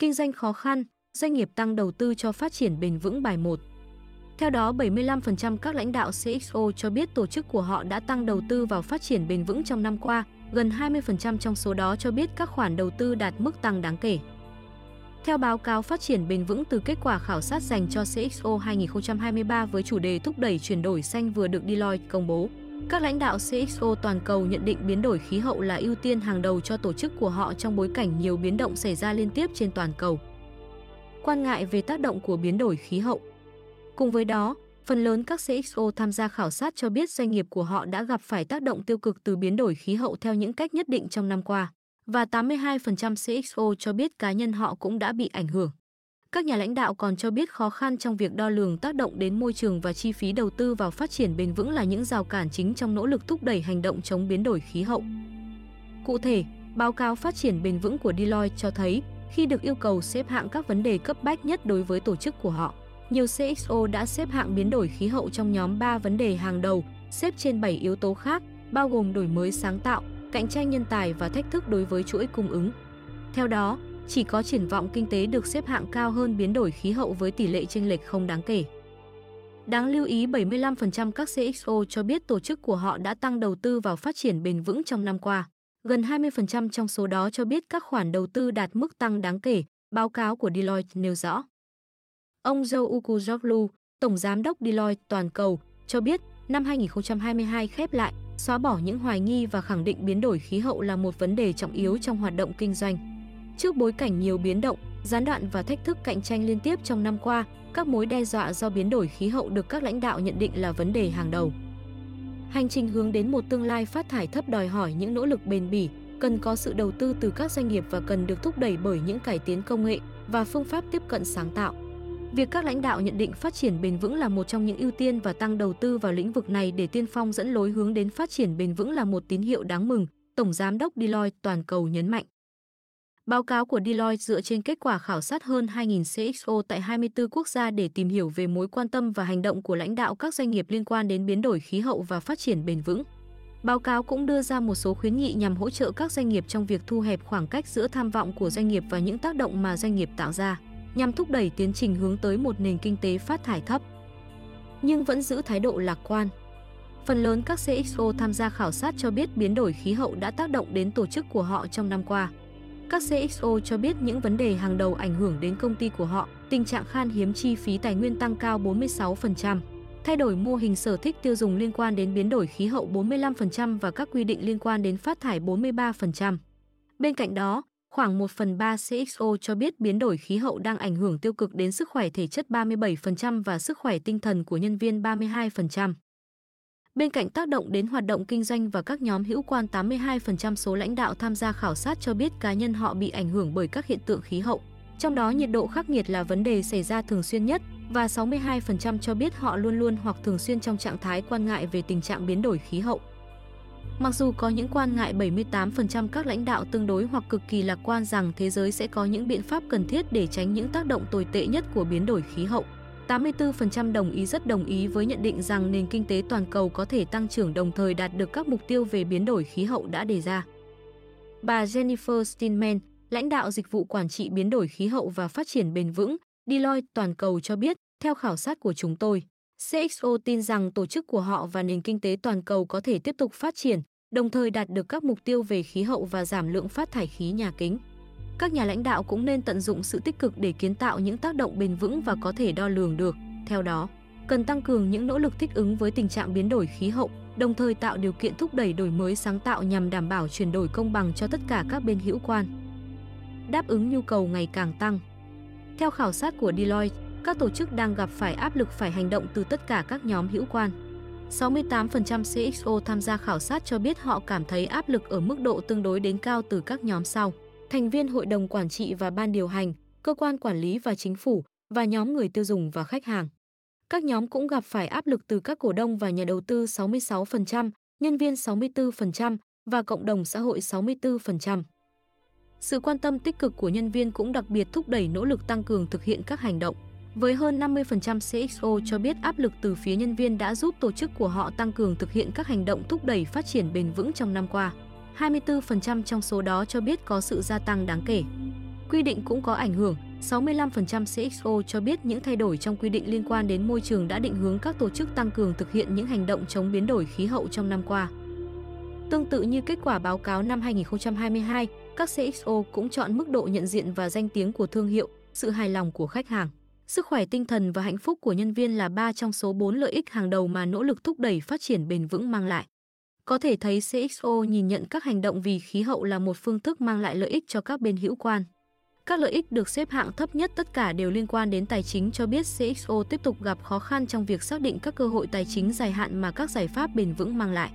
Kinh doanh khó khăn, doanh nghiệp tăng đầu tư cho phát triển bền vững bài 1. Theo đó, 75% các lãnh đạo CXO cho biết tổ chức của họ đã tăng đầu tư vào phát triển bền vững trong năm qua, gần 20% trong số đó cho biết các khoản đầu tư đạt mức tăng đáng kể. Theo báo cáo phát triển bền vững từ kết quả khảo sát dành cho CXO 2023 với chủ đề thúc đẩy chuyển đổi xanh vừa được Deloitte công bố, các lãnh đạo CXO toàn cầu nhận định biến đổi khí hậu là ưu tiên hàng đầu cho tổ chức của họ trong bối cảnh nhiều biến động xảy ra liên tiếp trên toàn cầu. Quan ngại về tác động của biến đổi khí hậu Cùng với đó, phần lớn các CXO tham gia khảo sát cho biết doanh nghiệp của họ đã gặp phải tác động tiêu cực từ biến đổi khí hậu theo những cách nhất định trong năm qua, và 82% CXO cho biết cá nhân họ cũng đã bị ảnh hưởng. Các nhà lãnh đạo còn cho biết khó khăn trong việc đo lường tác động đến môi trường và chi phí đầu tư vào phát triển bền vững là những rào cản chính trong nỗ lực thúc đẩy hành động chống biến đổi khí hậu. Cụ thể, báo cáo phát triển bền vững của Deloitte cho thấy khi được yêu cầu xếp hạng các vấn đề cấp bách nhất đối với tổ chức của họ, nhiều CXO đã xếp hạng biến đổi khí hậu trong nhóm 3 vấn đề hàng đầu, xếp trên 7 yếu tố khác, bao gồm đổi mới sáng tạo, cạnh tranh nhân tài và thách thức đối với chuỗi cung ứng. Theo đó, chỉ có triển vọng kinh tế được xếp hạng cao hơn biến đổi khí hậu với tỷ lệ chênh lệch không đáng kể. Đáng lưu ý 75% các CXO cho biết tổ chức của họ đã tăng đầu tư vào phát triển bền vững trong năm qua. Gần 20% trong số đó cho biết các khoản đầu tư đạt mức tăng đáng kể, báo cáo của Deloitte nêu rõ. Ông Joe Ukuzoglu, Tổng Giám đốc Deloitte toàn cầu, cho biết năm 2022 khép lại, xóa bỏ những hoài nghi và khẳng định biến đổi khí hậu là một vấn đề trọng yếu trong hoạt động kinh doanh. Trước bối cảnh nhiều biến động, gián đoạn và thách thức cạnh tranh liên tiếp trong năm qua, các mối đe dọa do biến đổi khí hậu được các lãnh đạo nhận định là vấn đề hàng đầu. Hành trình hướng đến một tương lai phát thải thấp đòi hỏi những nỗ lực bền bỉ, cần có sự đầu tư từ các doanh nghiệp và cần được thúc đẩy bởi những cải tiến công nghệ và phương pháp tiếp cận sáng tạo. Việc các lãnh đạo nhận định phát triển bền vững là một trong những ưu tiên và tăng đầu tư vào lĩnh vực này để tiên phong dẫn lối hướng đến phát triển bền vững là một tín hiệu đáng mừng, Tổng Giám đốc Deloitte toàn cầu nhấn mạnh. Báo cáo của Deloitte dựa trên kết quả khảo sát hơn 2.000 CXO tại 24 quốc gia để tìm hiểu về mối quan tâm và hành động của lãnh đạo các doanh nghiệp liên quan đến biến đổi khí hậu và phát triển bền vững. Báo cáo cũng đưa ra một số khuyến nghị nhằm hỗ trợ các doanh nghiệp trong việc thu hẹp khoảng cách giữa tham vọng của doanh nghiệp và những tác động mà doanh nghiệp tạo ra, nhằm thúc đẩy tiến trình hướng tới một nền kinh tế phát thải thấp. Nhưng vẫn giữ thái độ lạc quan. Phần lớn các CXO tham gia khảo sát cho biết biến đổi khí hậu đã tác động đến tổ chức của họ trong năm qua. Các CXO cho biết những vấn đề hàng đầu ảnh hưởng đến công ty của họ, tình trạng khan hiếm chi phí tài nguyên tăng cao 46%, thay đổi mô hình sở thích tiêu dùng liên quan đến biến đổi khí hậu 45% và các quy định liên quan đến phát thải 43%. Bên cạnh đó, khoảng 1 phần 3 CXO cho biết biến đổi khí hậu đang ảnh hưởng tiêu cực đến sức khỏe thể chất 37% và sức khỏe tinh thần của nhân viên 32%. Bên cạnh tác động đến hoạt động kinh doanh và các nhóm hữu quan 82% số lãnh đạo tham gia khảo sát cho biết cá nhân họ bị ảnh hưởng bởi các hiện tượng khí hậu. Trong đó, nhiệt độ khắc nghiệt là vấn đề xảy ra thường xuyên nhất và 62% cho biết họ luôn luôn hoặc thường xuyên trong trạng thái quan ngại về tình trạng biến đổi khí hậu. Mặc dù có những quan ngại 78% các lãnh đạo tương đối hoặc cực kỳ lạc quan rằng thế giới sẽ có những biện pháp cần thiết để tránh những tác động tồi tệ nhất của biến đổi khí hậu. 84% đồng ý rất đồng ý với nhận định rằng nền kinh tế toàn cầu có thể tăng trưởng đồng thời đạt được các mục tiêu về biến đổi khí hậu đã đề ra. Bà Jennifer Steinman, lãnh đạo dịch vụ quản trị biến đổi khí hậu và phát triển bền vững, Deloitte toàn cầu cho biết, theo khảo sát của chúng tôi, CXO tin rằng tổ chức của họ và nền kinh tế toàn cầu có thể tiếp tục phát triển, đồng thời đạt được các mục tiêu về khí hậu và giảm lượng phát thải khí nhà kính các nhà lãnh đạo cũng nên tận dụng sự tích cực để kiến tạo những tác động bền vững và có thể đo lường được. Theo đó, cần tăng cường những nỗ lực thích ứng với tình trạng biến đổi khí hậu, đồng thời tạo điều kiện thúc đẩy đổi mới sáng tạo nhằm đảm bảo chuyển đổi công bằng cho tất cả các bên hữu quan. Đáp ứng nhu cầu ngày càng tăng. Theo khảo sát của Deloitte, các tổ chức đang gặp phải áp lực phải hành động từ tất cả các nhóm hữu quan. 68% CXO tham gia khảo sát cho biết họ cảm thấy áp lực ở mức độ tương đối đến cao từ các nhóm sau thành viên hội đồng quản trị và ban điều hành, cơ quan quản lý và chính phủ và nhóm người tiêu dùng và khách hàng. Các nhóm cũng gặp phải áp lực từ các cổ đông và nhà đầu tư 66%, nhân viên 64% và cộng đồng xã hội 64%. Sự quan tâm tích cực của nhân viên cũng đặc biệt thúc đẩy nỗ lực tăng cường thực hiện các hành động. Với hơn 50% CXO cho biết áp lực từ phía nhân viên đã giúp tổ chức của họ tăng cường thực hiện các hành động thúc đẩy phát triển bền vững trong năm qua. 24% trong số đó cho biết có sự gia tăng đáng kể. Quy định cũng có ảnh hưởng, 65% CXO cho biết những thay đổi trong quy định liên quan đến môi trường đã định hướng các tổ chức tăng cường thực hiện những hành động chống biến đổi khí hậu trong năm qua. Tương tự như kết quả báo cáo năm 2022, các CXO cũng chọn mức độ nhận diện và danh tiếng của thương hiệu, sự hài lòng của khách hàng. Sức khỏe tinh thần và hạnh phúc của nhân viên là ba trong số 4 lợi ích hàng đầu mà nỗ lực thúc đẩy phát triển bền vững mang lại. Có thể thấy CXO nhìn nhận các hành động vì khí hậu là một phương thức mang lại lợi ích cho các bên hữu quan. Các lợi ích được xếp hạng thấp nhất tất cả đều liên quan đến tài chính cho biết CXO tiếp tục gặp khó khăn trong việc xác định các cơ hội tài chính dài hạn mà các giải pháp bền vững mang lại.